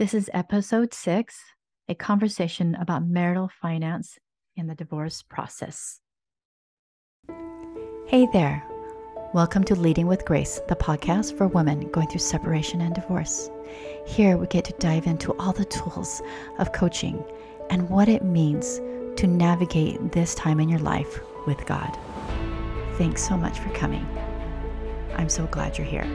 This is episode six a conversation about marital finance in the divorce process. Hey there. Welcome to Leading with Grace, the podcast for women going through separation and divorce. Here we get to dive into all the tools of coaching and what it means to navigate this time in your life with God. Thanks so much for coming. I'm so glad you're here.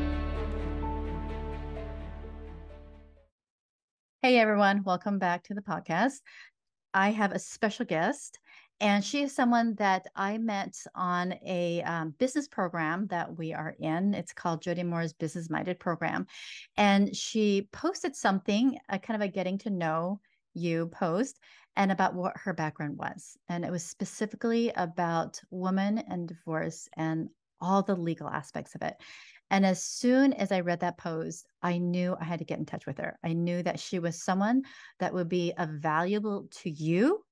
Hey everyone, welcome back to the podcast. I have a special guest, and she is someone that I met on a um, business program that we are in. It's called Jody Moore's Business Minded Program. And she posted something, a kind of a getting to know you post, and about what her background was. And it was specifically about women and divorce and all the legal aspects of it. And as soon as I read that post, I knew I had to get in touch with her. I knew that she was someone that would be valuable to you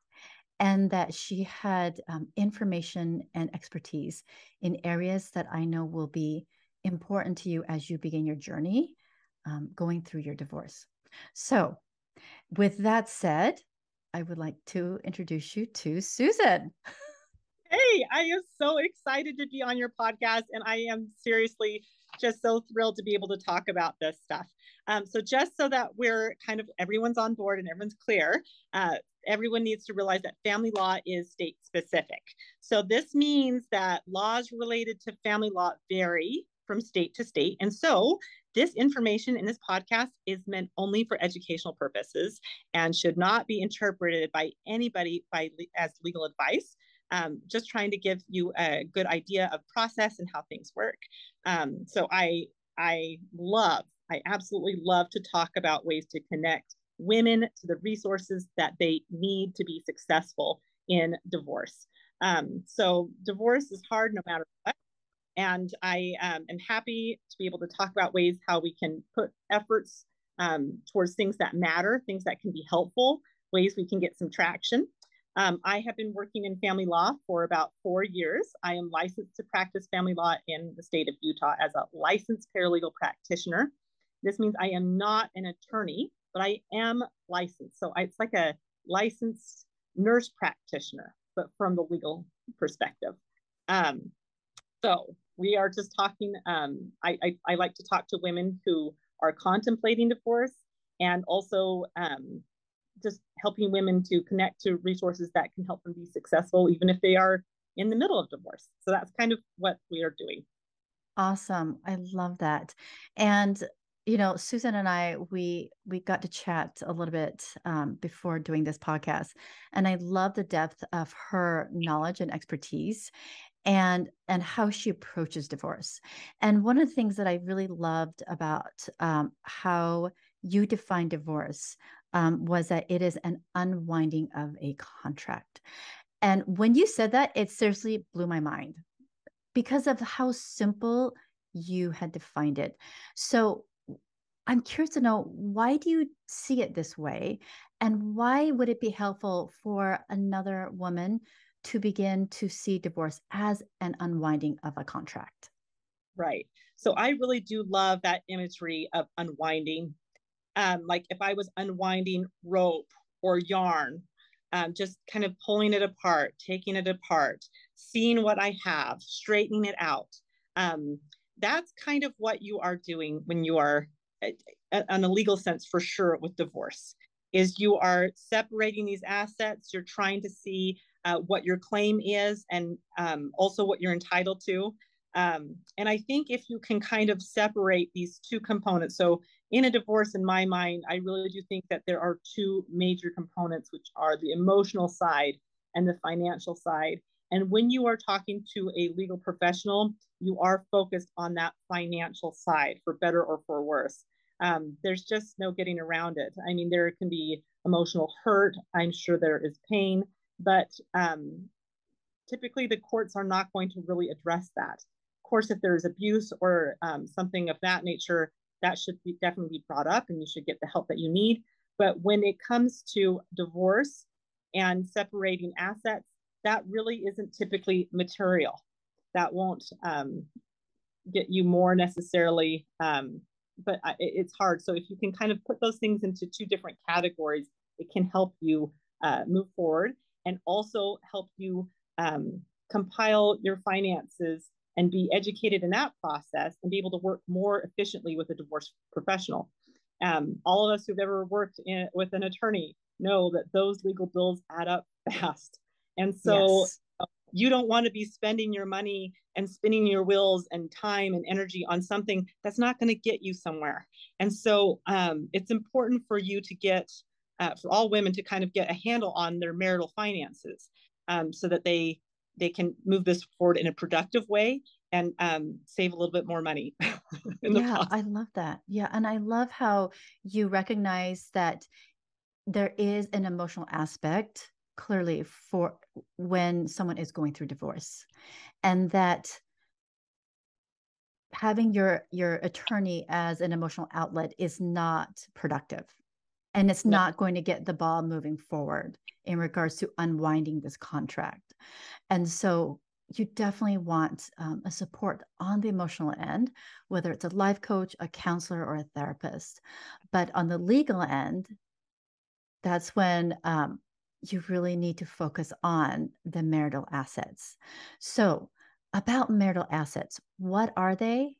and that she had um, information and expertise in areas that I know will be important to you as you begin your journey um, going through your divorce. So, with that said, I would like to introduce you to Susan. Hey, I am so excited to be on your podcast, and I am seriously just so thrilled to be able to talk about this stuff. Um, so just so that we're kind of everyone's on board and everyone's clear, uh, everyone needs to realize that family law is state specific. So this means that laws related to family law vary from state to state. And so this information in this podcast is meant only for educational purposes and should not be interpreted by anybody by as legal advice um, just trying to give you a good idea of process and how things work. Um, so I I love, I absolutely love to talk about ways to connect women to the resources that they need to be successful in divorce. Um, so divorce is hard no matter what. And I um, am happy to be able to talk about ways how we can put efforts um, towards things that matter, things that can be helpful, ways we can get some traction. Um, I have been working in family law for about four years. I am licensed to practice family law in the state of Utah as a licensed paralegal practitioner. This means I am not an attorney, but I am licensed. So it's like a licensed nurse practitioner, but from the legal perspective. Um, so we are just talking. Um, I, I, I, like to talk to women who are contemplating divorce and also um, just helping women to connect to resources that can help them be successful, even if they are in the middle of divorce. So that's kind of what we are doing. Awesome. I love that. And you know susan and i we we got to chat a little bit um, before doing this podcast and i love the depth of her knowledge and expertise and and how she approaches divorce and one of the things that i really loved about um, how you define divorce um, was that it is an unwinding of a contract. And when you said that, it seriously blew my mind because of how simple you had defined it. So I'm curious to know why do you see it this way? And why would it be helpful for another woman to begin to see divorce as an unwinding of a contract? Right. So I really do love that imagery of unwinding um, like if I was unwinding rope or yarn, um, just kind of pulling it apart, taking it apart, seeing what I have, straightening it out. Um, that's kind of what you are doing when you are, on a legal sense, for sure, with divorce. Is you are separating these assets. You're trying to see uh, what your claim is and um, also what you're entitled to. Um, and I think if you can kind of separate these two components, so in a divorce, in my mind, I really do think that there are two major components, which are the emotional side and the financial side. And when you are talking to a legal professional, you are focused on that financial side for better or for worse. Um, there's just no getting around it. I mean, there can be emotional hurt. I'm sure there is pain, but um, typically the courts are not going to really address that. Of course, if there's abuse or um, something of that nature, that should be definitely be brought up and you should get the help that you need. But when it comes to divorce and separating assets, that really isn't typically material. That won't um, get you more necessarily um, but I, it's hard. So if you can kind of put those things into two different categories, it can help you uh, move forward and also help you um, compile your finances and be educated in that process and be able to work more efficiently with a divorce professional. Um, all of us who've ever worked in, with an attorney know that those legal bills add up fast. And so yes. you don't want to be spending your money and spinning your wheels and time and energy on something that's not going to get you somewhere. And so um, it's important for you to get, uh, for all women to kind of get a handle on their marital finances um, so that they they can move this forward in a productive way and um, save a little bit more money. yeah, I love that. Yeah, and I love how you recognize that there is an emotional aspect clearly for when someone is going through divorce and that having your your attorney as an emotional outlet is not productive and it's no. not going to get the ball moving forward in regards to unwinding this contract and so you definitely want um, a support on the emotional end whether it's a life coach a counselor or a therapist but on the legal end that's when um, you really need to focus on the marital assets. So, about marital assets, what are they?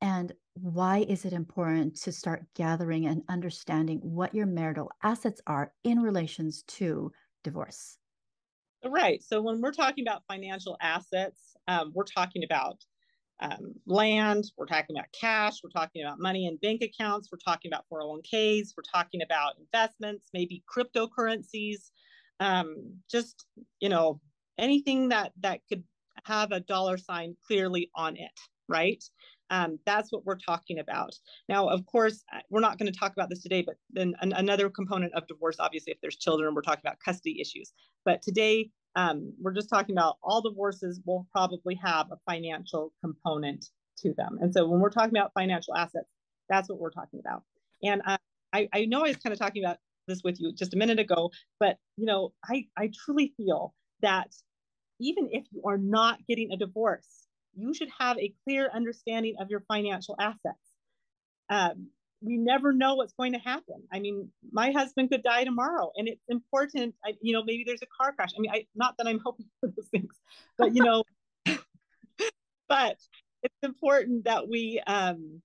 And why is it important to start gathering and understanding what your marital assets are in relations to divorce? Right. So, when we're talking about financial assets, um, we're talking about um, land, we're talking about cash, we're talking about money in bank accounts, we're talking about 401ks, we're talking about investments, maybe cryptocurrencies, um, just you know anything that that could have a dollar sign clearly on it, right? Um, that's what we're talking about. Now, of course, we're not going to talk about this today, but then an, another component of divorce, obviously, if there's children, we're talking about custody issues. But today, um, we're just talking about all divorces will probably have a financial component to them. And so when we're talking about financial assets, that's what we're talking about. And uh, I, I know I was kind of talking about this with you just a minute ago, but you know, I, I truly feel that even if you are not getting a divorce, you should have a clear understanding of your financial assets. Um, we never know what's going to happen. I mean, my husband could die tomorrow, and it's important. I, you know, maybe there's a car crash. I mean, I not that I'm hoping for those things, but you know, but it's important that we um,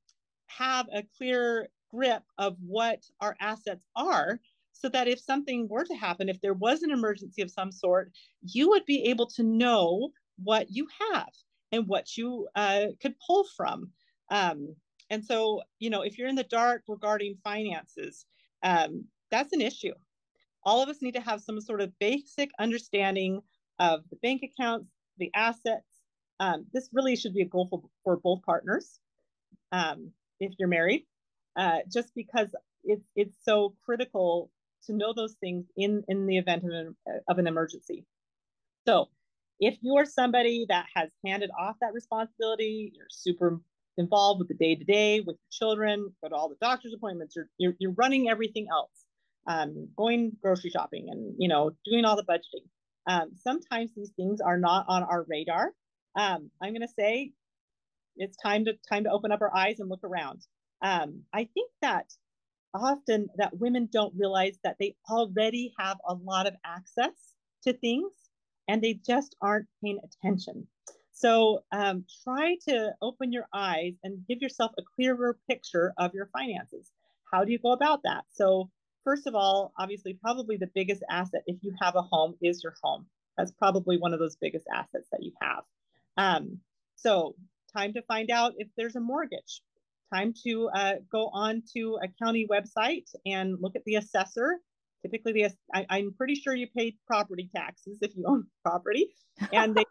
have a clear grip of what our assets are so that if something were to happen, if there was an emergency of some sort, you would be able to know what you have and what you uh, could pull from. Um, and so, you know, if you're in the dark regarding finances, um, that's an issue. All of us need to have some sort of basic understanding of the bank accounts, the assets. Um, this really should be a goal for, for both partners um, if you're married, uh, just because it's it's so critical to know those things in in the event of an, of an emergency. So, if you are somebody that has handed off that responsibility, you're super involved with the day to day with your children, go to all the doctor's appointments, you're, you're, you're running everything else, um, going grocery shopping and, you know, doing all the budgeting. Um, sometimes these things are not on our radar. Um, I'm going to say it's time to time to open up our eyes and look around. Um, I think that often that women don't realize that they already have a lot of access to things and they just aren't paying attention. So um, try to open your eyes and give yourself a clearer picture of your finances. How do you go about that? So, first of all, obviously, probably the biggest asset if you have a home is your home. That's probably one of those biggest assets that you have. Um, so, time to find out if there's a mortgage. Time to uh, go on to a county website and look at the assessor. Typically, the I, I'm pretty sure you pay property taxes if you own property, and they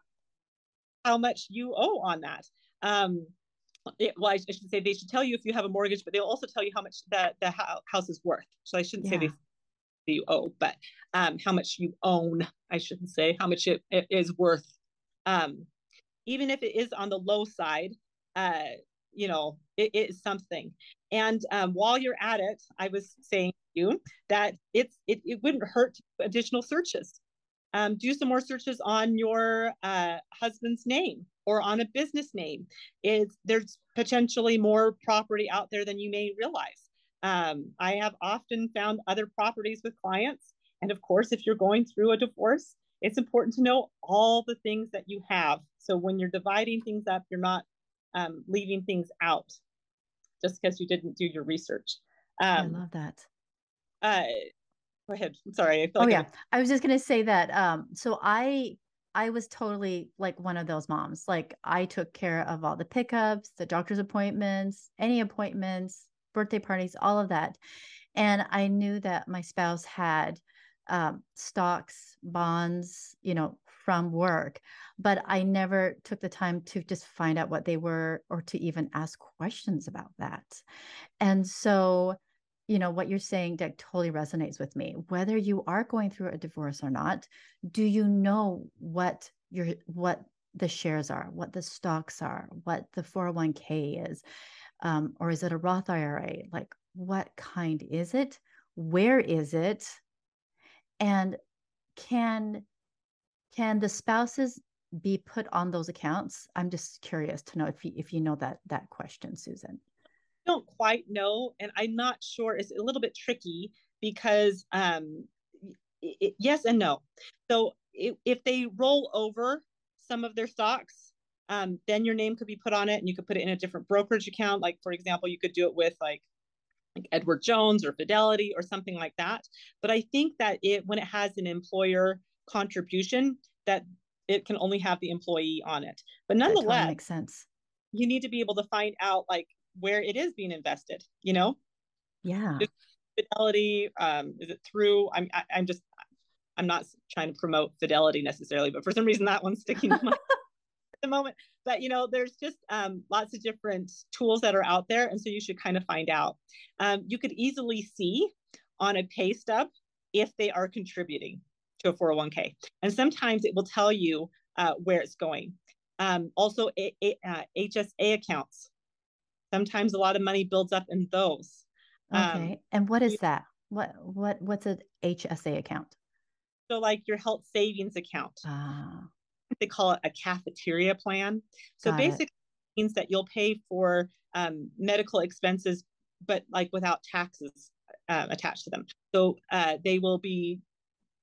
how much you owe on that. Um, it, well, I, should say they should tell you if you have a mortgage, but they'll also tell you how much that the house is worth. So I shouldn't yeah. say they you owe, but um, how much you own. I shouldn't say how much it, it is worth. Um, even if it is on the low side, uh, you know, it, it is something. And um, while you're at it, I was saying you that it's it, it wouldn't hurt additional searches um, do some more searches on your uh, husband's name. or on a business name. Is there's potentially more property out there than you may realize. Um, I have often found other properties with clients. And of course, if you're going through a divorce, it's important to know all the things that you have. So when you're dividing things up, you're not um, leaving things out just because you didn't do your research. Um, I love that. Uh, go ahead. I'm sorry. I oh like yeah, I was just gonna say that. Um, so I I was totally like one of those moms. Like I took care of all the pickups, the doctor's appointments, any appointments, birthday parties, all of that. And I knew that my spouse had um, stocks, bonds, you know, from work, but I never took the time to just find out what they were or to even ask questions about that. And so, you know, what you're saying, Deck, totally resonates with me. Whether you are going through a divorce or not, do you know what your what the shares are, what the stocks are, what the 401k is, um, or is it a Roth IRA? Like, what kind is it? Where is it? and can can the spouses be put on those accounts i'm just curious to know if you if you know that that question susan don't quite know and i'm not sure it's a little bit tricky because um it, yes and no so if, if they roll over some of their stocks um, then your name could be put on it and you could put it in a different brokerage account like for example you could do it with like like Edward Jones or Fidelity or something like that. But I think that it when it has an employer contribution, that it can only have the employee on it. But nonetheless, totally makes sense. You need to be able to find out like where it is being invested. You know. Yeah. Fidelity. Um, is it through? I'm. I, am i am just. I'm not trying to promote Fidelity necessarily, but for some reason that one's sticking to my the moment. But you know, there's just um, lots of different tools that are out there, and so you should kind of find out. Um, you could easily see on a pay stub if they are contributing to a 401k, and sometimes it will tell you uh, where it's going. Um, also, a, a, uh, HSA accounts. Sometimes a lot of money builds up in those. Um, okay, and what is that? What what what's an HSA account? So, like your health savings account. Ah they call it a cafeteria plan. So Got basically it. means that you'll pay for um, medical expenses, but like without taxes uh, attached to them. So uh, they will be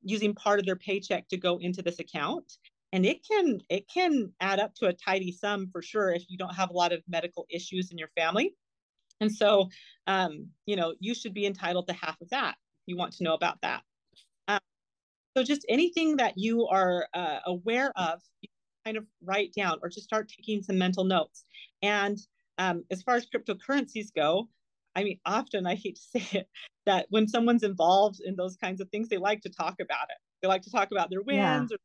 using part of their paycheck to go into this account and it can it can add up to a tidy sum for sure if you don't have a lot of medical issues in your family and so um, you know you should be entitled to half of that you want to know about that so just anything that you are uh, aware of, you kind of write down or just start taking some mental notes. And um, as far as cryptocurrencies go, I mean, often I hate to say it, that when someone's involved in those kinds of things, they like to talk about it. They like to talk about their wins yeah. or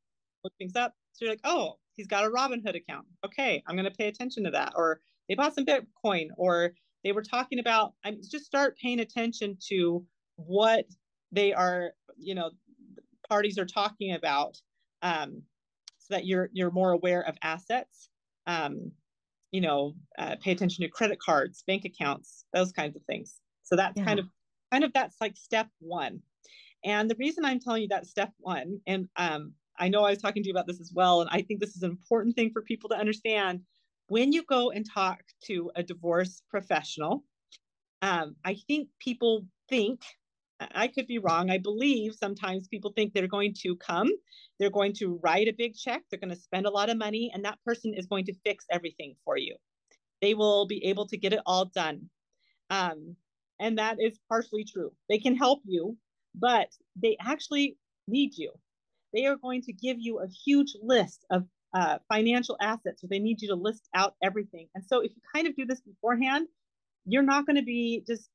look things up. So you're like, oh, he's got a Robinhood account. Okay, I'm going to pay attention to that. Or they bought some Bitcoin, or they were talking about. I mean, just start paying attention to what they are, you know, parties are talking about um, so that you're you're more aware of assets um, you know uh, pay attention to credit cards bank accounts those kinds of things so that's yeah. kind of kind of that's like step one and the reason i'm telling you that step one and um, i know i was talking to you about this as well and i think this is an important thing for people to understand when you go and talk to a divorce professional um, i think people think I could be wrong. I believe sometimes people think they're going to come, they're going to write a big check, they're going to spend a lot of money, and that person is going to fix everything for you. They will be able to get it all done. Um, and that is partially true. They can help you, but they actually need you. They are going to give you a huge list of uh, financial assets, so they need you to list out everything. And so, if you kind of do this beforehand, you're not going to be just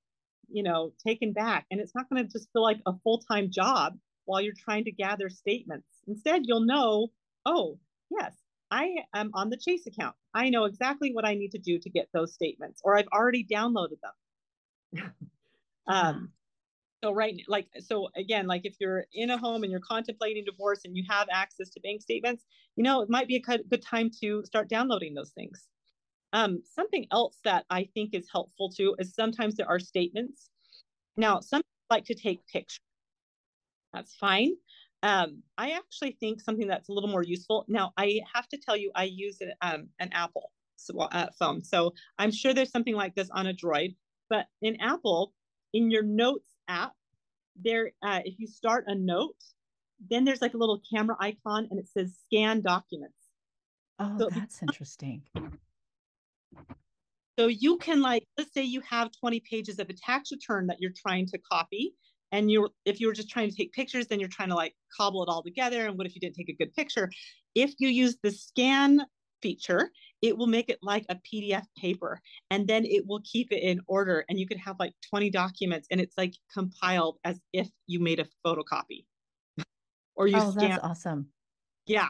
you know taken back and it's not going to just feel like a full-time job while you're trying to gather statements. Instead you'll know oh yes i am on the chase account. I know exactly what i need to do to get those statements or i've already downloaded them. Um so right like so again like if you're in a home and you're contemplating divorce and you have access to bank statements you know it might be a good time to start downloading those things um, something else that I think is helpful too is sometimes there are statements. Now, some like to take pictures. That's fine. Um, I actually think something that's a little more useful. Now, I have to tell you, I use an, um, an Apple uh, phone. So I'm sure there's something like this on a Droid, but in Apple, in your Notes app, there, uh, if you start a note, then there's like a little camera icon and it says scan documents. Oh, so that's interesting. So you can like, let's say you have 20 pages of a tax return that you're trying to copy. And you're if you were just trying to take pictures, then you're trying to like cobble it all together. And what if you didn't take a good picture? If you use the scan feature, it will make it like a PDF paper and then it will keep it in order. And you could have like 20 documents and it's like compiled as if you made a photocopy or you oh, scan. That's awesome. Yeah.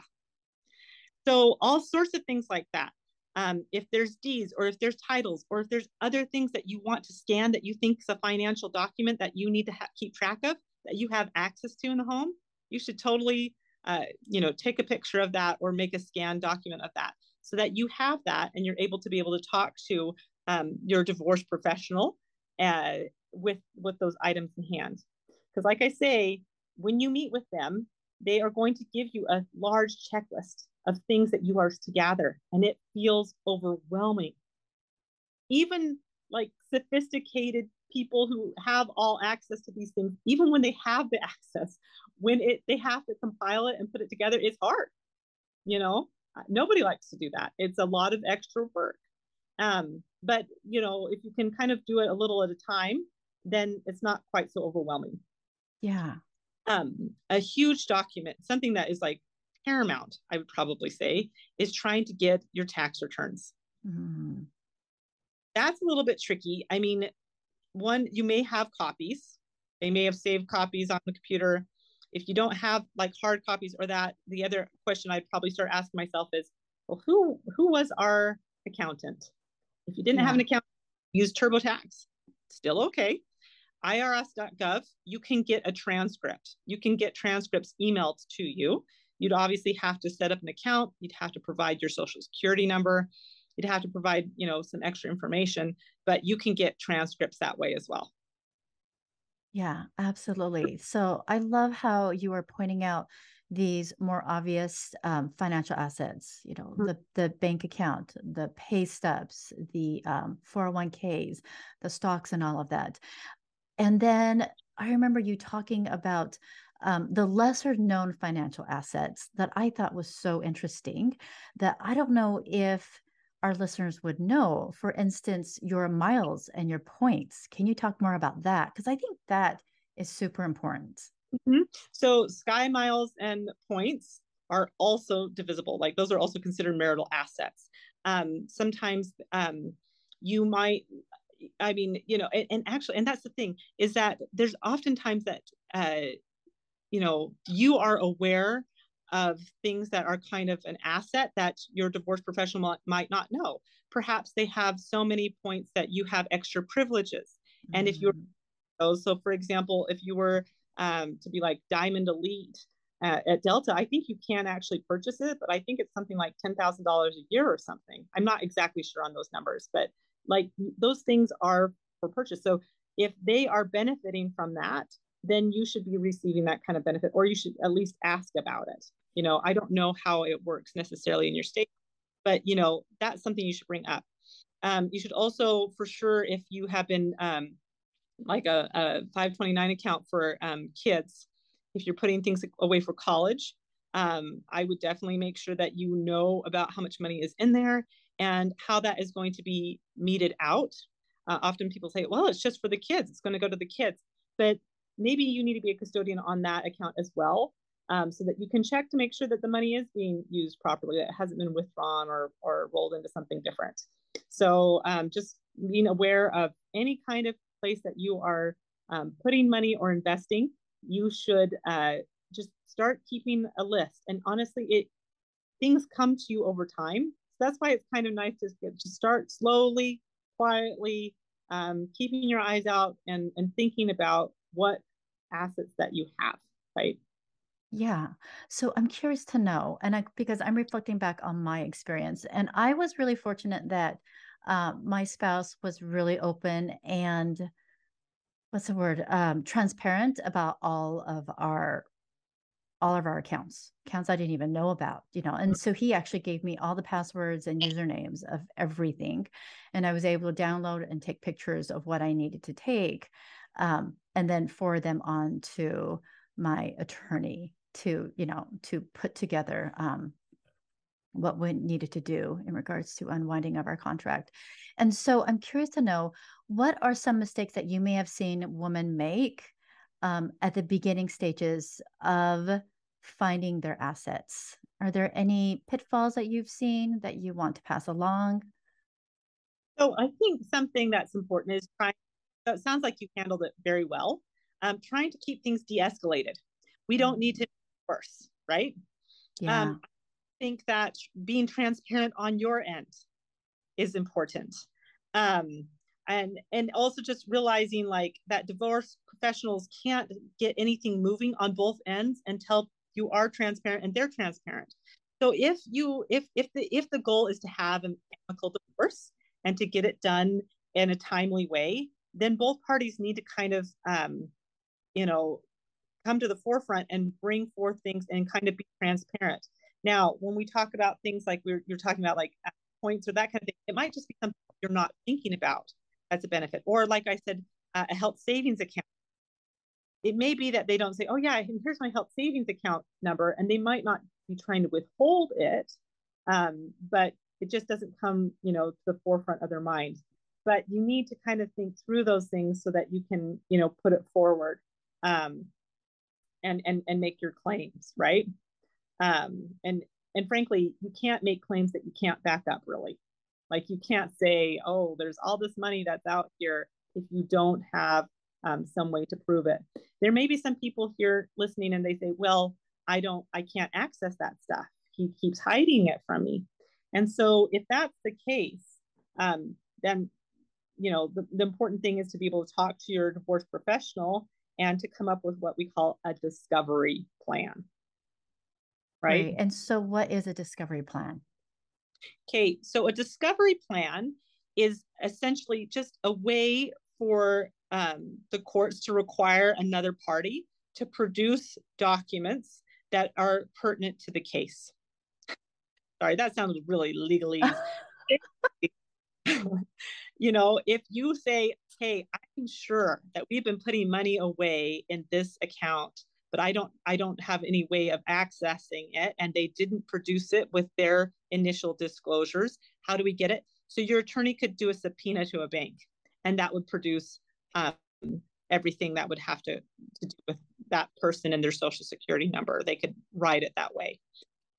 So all sorts of things like that. Um, if there's deeds or if there's titles or if there's other things that you want to scan that you think is a financial document that you need to ha- keep track of that you have access to in the home, you should totally, uh, you know, take a picture of that or make a scan document of that so that you have that and you're able to be able to talk to um, your divorce professional uh, with with those items in hand. Because, like I say, when you meet with them, they are going to give you a large checklist of things that you are to gather, and it feels overwhelming. Even like sophisticated people who have all access to these things, even when they have the access, when it they have to compile it and put it together, it's hard. You know, nobody likes to do that. It's a lot of extra work. Um, but you know, if you can kind of do it a little at a time, then it's not quite so overwhelming. Yeah um, a huge document, something that is like paramount, I would probably say, is trying to get your tax returns. Mm-hmm. That's a little bit tricky. I mean, one, you may have copies, they may have saved copies on the computer. If you don't have like hard copies or that, the other question I'd probably start asking myself is, well, who who was our accountant? If you didn't yeah. have an account, use TurboTax. Still okay irs.gov, you can get a transcript. You can get transcripts emailed to you. You'd obviously have to set up an account. You'd have to provide your social security number. You'd have to provide, you know, some extra information, but you can get transcripts that way as well. Yeah, absolutely. So I love how you are pointing out these more obvious um, financial assets you know mm-hmm. the the bank account the pay stubs the um, 401ks the stocks and all of that and then I remember you talking about um, the lesser known financial assets that I thought was so interesting that I don't know if our listeners would know. For instance, your miles and your points. Can you talk more about that? Because I think that is super important. Mm-hmm. So, sky miles and points are also divisible. Like those are also considered marital assets. Um, sometimes um, you might I mean, you know, and, and, actually, and that's the thing is that there's oftentimes that, uh, you know, you are aware of things that are kind of an asset that your divorce professional might not know. Perhaps they have so many points that you have extra privileges. Mm-hmm. And if you're, oh, so for example, if you were um, to be like Diamond Elite, uh, at Delta, I think you can actually purchase it, but I think it's something like ten thousand dollars a year or something. I'm not exactly sure on those numbers, but like those things are for purchase. So if they are benefiting from that, then you should be receiving that kind of benefit, or you should at least ask about it. You know, I don't know how it works necessarily in your state, but you know, that's something you should bring up. Um, you should also, for sure, if you have been um, like a, a 529 account for um, kids, if you're putting things away for college, um, I would definitely make sure that you know about how much money is in there and how that is going to be meted out. Uh, often people say, well, it's just for the kids, it's going to go to the kids. But maybe you need to be a custodian on that account as well. Um, so that you can check to make sure that the money is being used properly, that it hasn't been withdrawn or, or rolled into something different. So um, just being aware of any kind of place that you are um, putting money or investing, you should uh, just start keeping a list. And honestly, it things come to you over time So that's why it's kind of nice to, to start slowly, quietly, um, keeping your eyes out and, and thinking about what assets that you have, right? Yeah. So I'm curious to know, and I, because I'm reflecting back on my experience, and I was really fortunate that uh, my spouse was really open and what's the word? Um, transparent about all of our all of our accounts, accounts I didn't even know about, you know. And so he actually gave me all the passwords and usernames of everything. And I was able to download and take pictures of what I needed to take um, and then forward them on to my attorney to, you know, to put together um, what we needed to do in regards to unwinding of our contract. And so I'm curious to know what are some mistakes that you may have seen women make um, at the beginning stages of finding their assets? Are there any pitfalls that you've seen that you want to pass along? So I think something that's important is trying. So it sounds like you handled it very well. Um, trying to keep things de-escalated. We don't need mm-hmm. to worse, right? Yeah. Um, I think that being transparent on your end is important. Um, and and also just realizing like that divorce professionals can't get anything moving on both ends until you are transparent and they're transparent so if you if if the if the goal is to have an amicable divorce and to get it done in a timely way then both parties need to kind of um you know come to the forefront and bring forth things and kind of be transparent now when we talk about things like we're you're talking about like points or that kind of thing it might just be something you're not thinking about as a benefit. Or like I said, uh, a health savings account. It may be that they don't say, oh yeah, here's my health savings account number, and they might not be trying to withhold it, um, but it just doesn't come, you know, to the forefront of their mind. But you need to kind of think through those things so that you can, you know, put it forward, um, and and and make your claims right. Um, and and frankly, you can't make claims that you can't back up really. Like you can't say, oh, there's all this money that's out here if you don't have um, some way to prove it. There may be some people here listening and they say, well, I don't, I can't access that stuff. He keeps hiding it from me. And so if that's the case, um, then, you know, the, the important thing is to be able to talk to your divorce professional and to come up with what we call a discovery plan. Right? right. And so what is a discovery plan? Okay, so a discovery plan is essentially just a way for um, the courts to require another party to produce documents that are pertinent to the case. Sorry, that sounds really legally. you know, if you say, hey, I'm sure that we've been putting money away in this account but I don't I don't have any way of accessing it and they didn't produce it with their initial disclosures. How do we get it? So your attorney could do a subpoena to a bank and that would produce um, everything that would have to, to do with that person and their social security number. They could write it that way.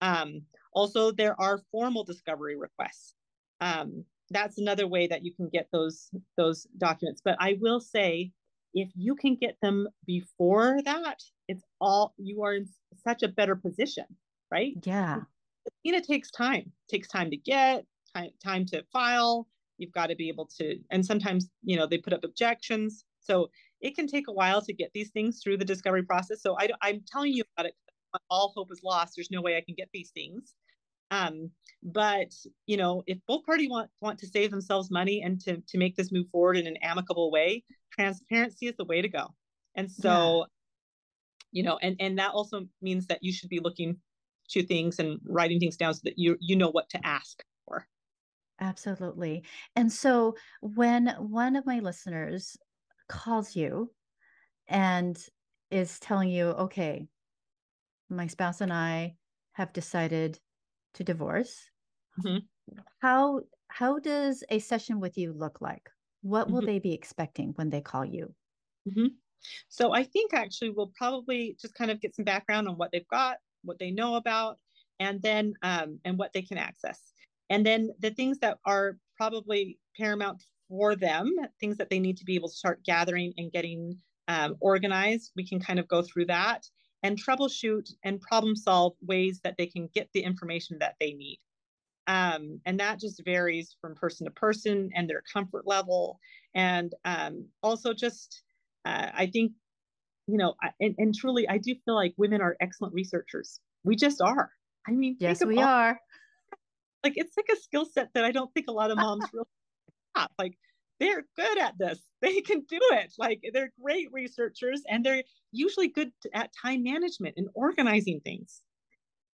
Um, also, there are formal discovery requests. Um, that's another way that you can get those those documents. But I will say if you can get them before that, it's all you are in such a better position, right? Yeah. and It takes time. It takes time to get, time time to file. You've got to be able to, and sometimes you know they put up objections, so it can take a while to get these things through the discovery process. So I, I'm telling you about it. All hope is lost. There's no way I can get these things. Um, but you know, if both parties want want to save themselves money and to to make this move forward in an amicable way, transparency is the way to go. And so, yeah. you know, and and that also means that you should be looking to things and writing things down so that you you know what to ask for. Absolutely. And so when one of my listeners calls you and is telling you, okay, my spouse and I have decided to divorce mm-hmm. how how does a session with you look like what will mm-hmm. they be expecting when they call you mm-hmm. so i think actually we'll probably just kind of get some background on what they've got what they know about and then um, and what they can access and then the things that are probably paramount for them things that they need to be able to start gathering and getting um, organized we can kind of go through that and troubleshoot and problem solve ways that they can get the information that they need. Um, and that just varies from person to person and their comfort level. And um, also, just uh, I think, you know, and, and, truly, I do feel like women are excellent researchers. We just are. I mean, yes, we all, are. Like, it's like a skill set that I don't think a lot of moms really have. Like, they're good at this. They can do it. Like they're great researchers and they're usually good at time management and organizing things.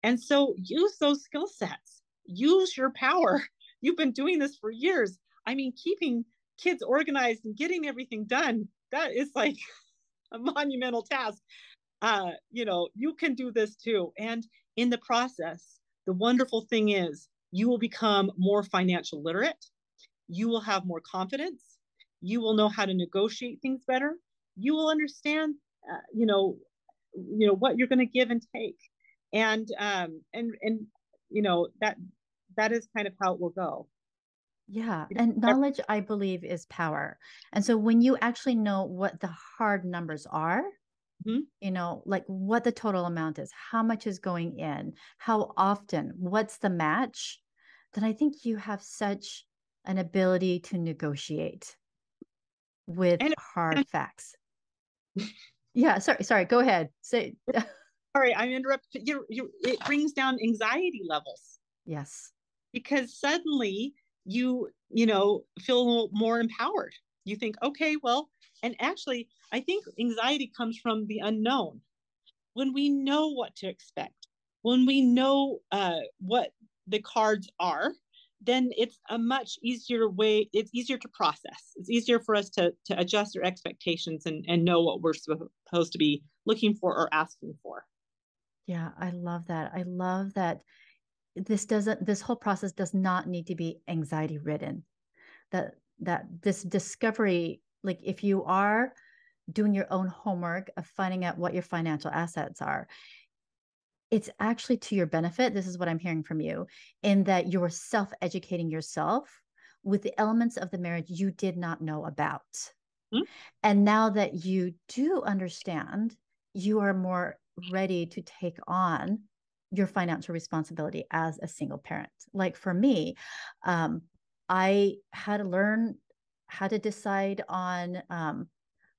And so use those skill sets, use your power. You've been doing this for years. I mean, keeping kids organized and getting everything done, that is like a monumental task. Uh, you know, you can do this too. And in the process, the wonderful thing is you will become more financial literate you will have more confidence. You will know how to negotiate things better. You will understand uh, you know you know what you're going to give and take. And um and and you know that that is kind of how it will go. Yeah and knowledge i believe is power. And so when you actually know what the hard numbers are mm-hmm. you know like what the total amount is how much is going in how often what's the match then i think you have such an ability to negotiate with and, hard and, facts. yeah, sorry, sorry. Go ahead. Say. sorry, I'm interrupting. You, you, it brings down anxiety levels. Yes, because suddenly you, you know, feel more empowered. You think, okay, well, and actually, I think anxiety comes from the unknown. When we know what to expect, when we know uh, what the cards are, then it's a much easier way it's easier to process. It's easier for us to to adjust our expectations and and know what we're supposed to be looking for or asking for. Yeah i love that. I love that this doesn't this whole process does not need to be anxiety ridden. That that this discovery like if you are doing your own homework of finding out what your financial assets are it's actually to your benefit. This is what I'm hearing from you, in that you're self educating yourself with the elements of the marriage you did not know about. Mm-hmm. And now that you do understand, you are more ready to take on your financial responsibility as a single parent. Like for me, um, I had to learn how to decide on um,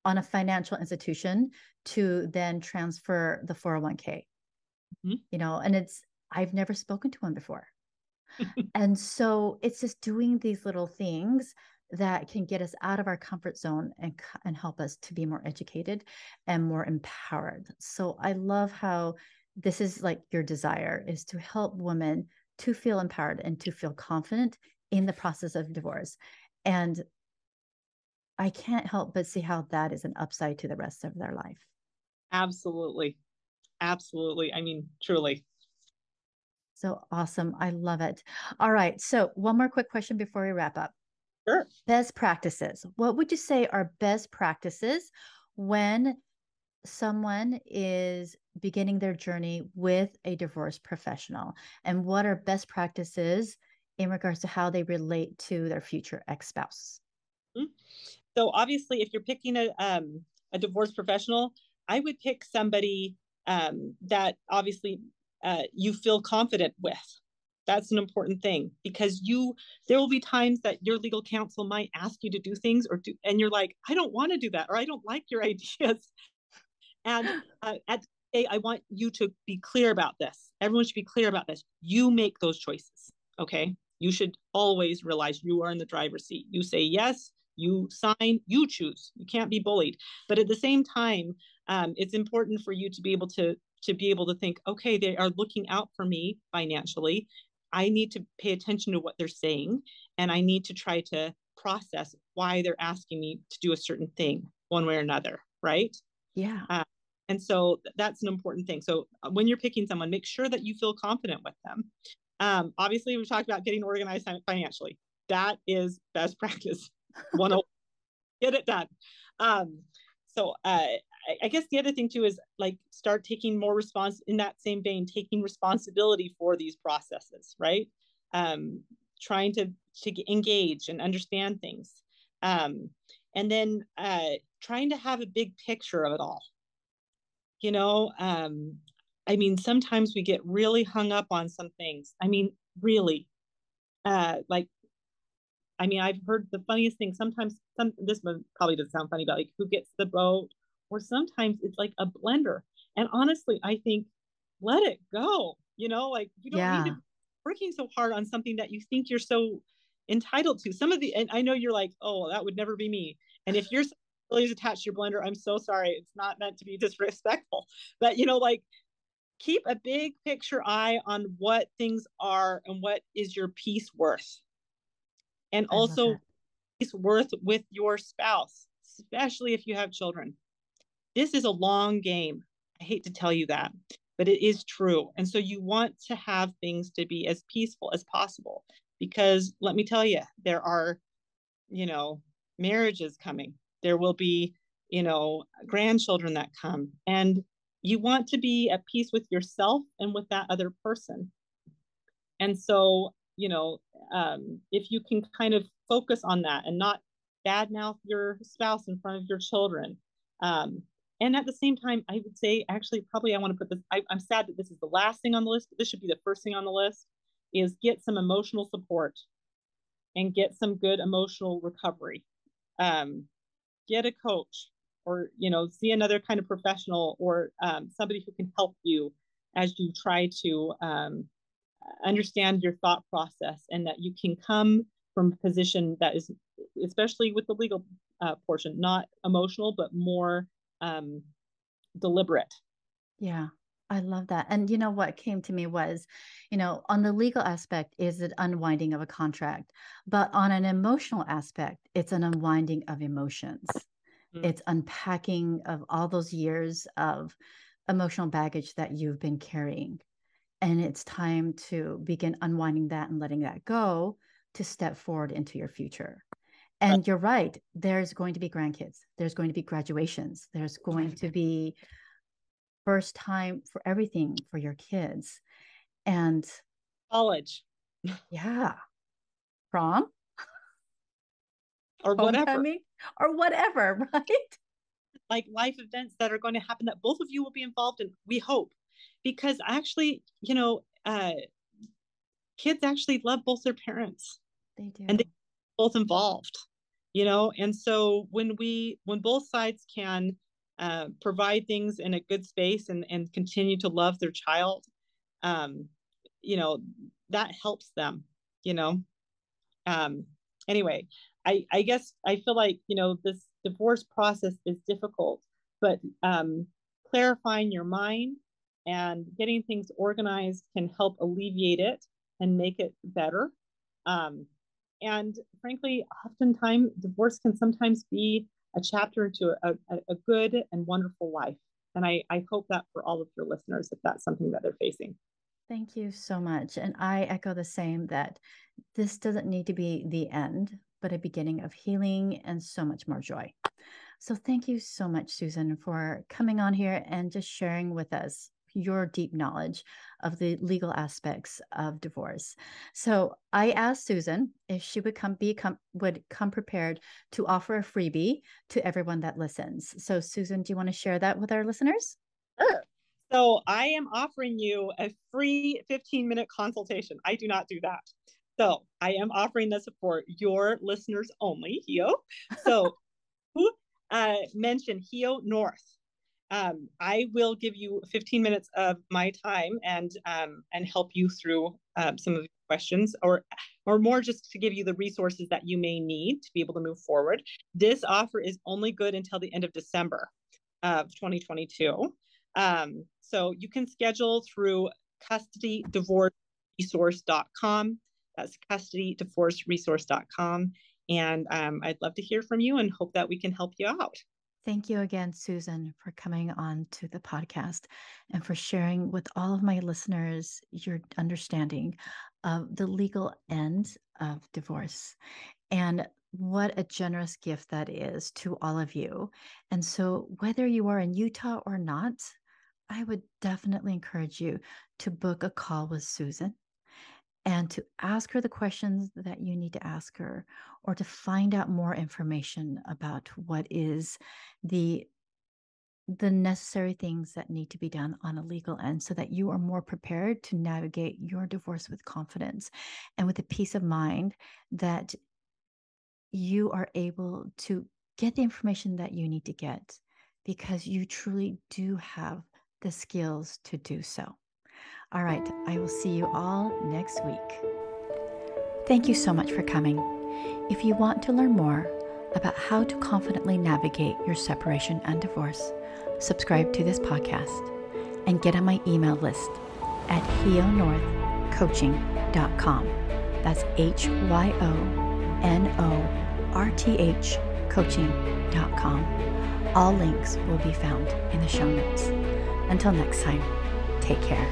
on a financial institution to then transfer the 401k mm-hmm. you know, and it's, I've never spoken to one before. and so it's just doing these little things that can get us out of our comfort zone and and help us to be more educated and more empowered. So I love how this is like your desire is to help women to feel empowered and to feel confident in the process of divorce. And I can't help but see how that is an upside to the rest of their life. Absolutely absolutely. I mean, truly. So awesome. I love it. All right. So, one more quick question before we wrap up. Sure. Best practices. What would you say are best practices when someone is beginning their journey with a divorce professional? And what are best practices in regards to how they relate to their future ex spouse? Mm-hmm. So, obviously, if you're picking a, um, a divorce professional, I would pick somebody um, that obviously uh, you feel confident with. That's an important thing because you there will be times that your legal counsel might ask you to do things or do and you're like, I don't want to do that or I don't like your ideas. And uh, at a, I want you to be clear about this. Everyone should be clear about this. You make those choices. Okay. You should always realize you are in the driver's seat. You say yes, you sign, you choose. You can't be bullied. But at the same time, um, it's important for you to be able to to be able to think okay they are looking out for me financially. I need to pay attention to what they're saying and i need to try to process why they're asking me to do a certain thing one way or another right? Yeah. Uh, and so that's an important thing. So uh, when you're picking someone make sure that you feel confident with them. Um, obviously we've talked about getting organized financially. That is best practice. One get it done. Um, so uh, I guess the other thing too is like start taking more response in that same vein, taking responsibility for these processes, right? Um, trying to to engage and understand things, um, and then uh, trying to have a big picture of it all. You know, um, I mean, sometimes we get really hung up on some things. I mean, really, uh, like I mean, I've heard the funniest thing. Sometimes, some this one probably doesn't sound funny, but like who gets the boat or sometimes it's like a blender. And honestly, I think let it go. You know, like you don't yeah. need to be working so hard on something that you think you're so entitled to. Some of the, and I know you're like, oh, that would never be me. And if you're really attached to your blender, I'm so sorry. It's not meant to be disrespectful, but you know, like keep a big picture eye on what things are and what is your peace worth. And also peace worth with your spouse, especially if you have children. This is a long game. I hate to tell you that, but it is true. And so you want to have things to be as peaceful as possible because let me tell you, there are, you know, marriages coming. There will be, you know, grandchildren that come. And you want to be at peace with yourself and with that other person. And so, you know, um, if you can kind of focus on that and not badmouth your spouse in front of your children, um, and at the same time, I would say, actually, probably I want to put this, I, I'm sad that this is the last thing on the list, but this should be the first thing on the list, is get some emotional support and get some good emotional recovery. Um, get a coach or, you know, see another kind of professional or um, somebody who can help you as you try to um, understand your thought process and that you can come from a position that is, especially with the legal uh, portion, not emotional, but more um, deliberate. Yeah, I love that. And you know what came to me was, you know, on the legal aspect is it unwinding of a contract, but on an emotional aspect, it's an unwinding of emotions. Mm-hmm. It's unpacking of all those years of emotional baggage that you've been carrying. And it's time to begin unwinding that and letting that go to step forward into your future. And you're right. There's going to be grandkids. There's going to be graduations. There's going to be first time for everything for your kids. And college. Yeah. Prom. Or whatever. Or whatever, right? Like life events that are going to happen that both of you will be involved in, we hope. Because actually, you know, uh, kids actually love both their parents. They do. And they both involved you know? And so when we when both sides can uh, provide things in a good space and and continue to love their child um you know that helps them you know? Um anyway i i guess i feel like you know this divorce process is difficult but um clarifying your mind and getting things organized can help alleviate it and make it better. Um and frankly, oftentimes divorce can sometimes be a chapter into a, a, a good and wonderful life. And I, I hope that for all of your listeners, if that's something that they're facing. Thank you so much. And I echo the same that this doesn't need to be the end, but a beginning of healing and so much more joy. So thank you so much, Susan, for coming on here and just sharing with us your deep knowledge of the legal aspects of divorce. So I asked Susan if she would come be come would come prepared to offer a freebie to everyone that listens. So Susan, do you want to share that with our listeners? Sure. So I am offering you a free 15 minute consultation. I do not do that. So I am offering this for your listeners only, Hyo. So who uh, mention Hyo North um, I will give you 15 minutes of my time and um, and help you through um, some of the questions, or or more just to give you the resources that you may need to be able to move forward. This offer is only good until the end of December of 2022. Um, so you can schedule through custodydivorceresource.com. That's custodydivorceresource.com. And um, I'd love to hear from you and hope that we can help you out. Thank you again, Susan, for coming on to the podcast and for sharing with all of my listeners your understanding of the legal end of divorce and what a generous gift that is to all of you. And so, whether you are in Utah or not, I would definitely encourage you to book a call with Susan and to ask her the questions that you need to ask her or to find out more information about what is the the necessary things that need to be done on a legal end so that you are more prepared to navigate your divorce with confidence and with the peace of mind that you are able to get the information that you need to get because you truly do have the skills to do so. All right, I will see you all next week. Thank you so much for coming. If you want to learn more about how to confidently navigate your separation and divorce, subscribe to this podcast and get on my email list at hyonorthcoaching.com. That's H Y O N O R T H coaching.com. All links will be found in the show notes. Until next time, take care.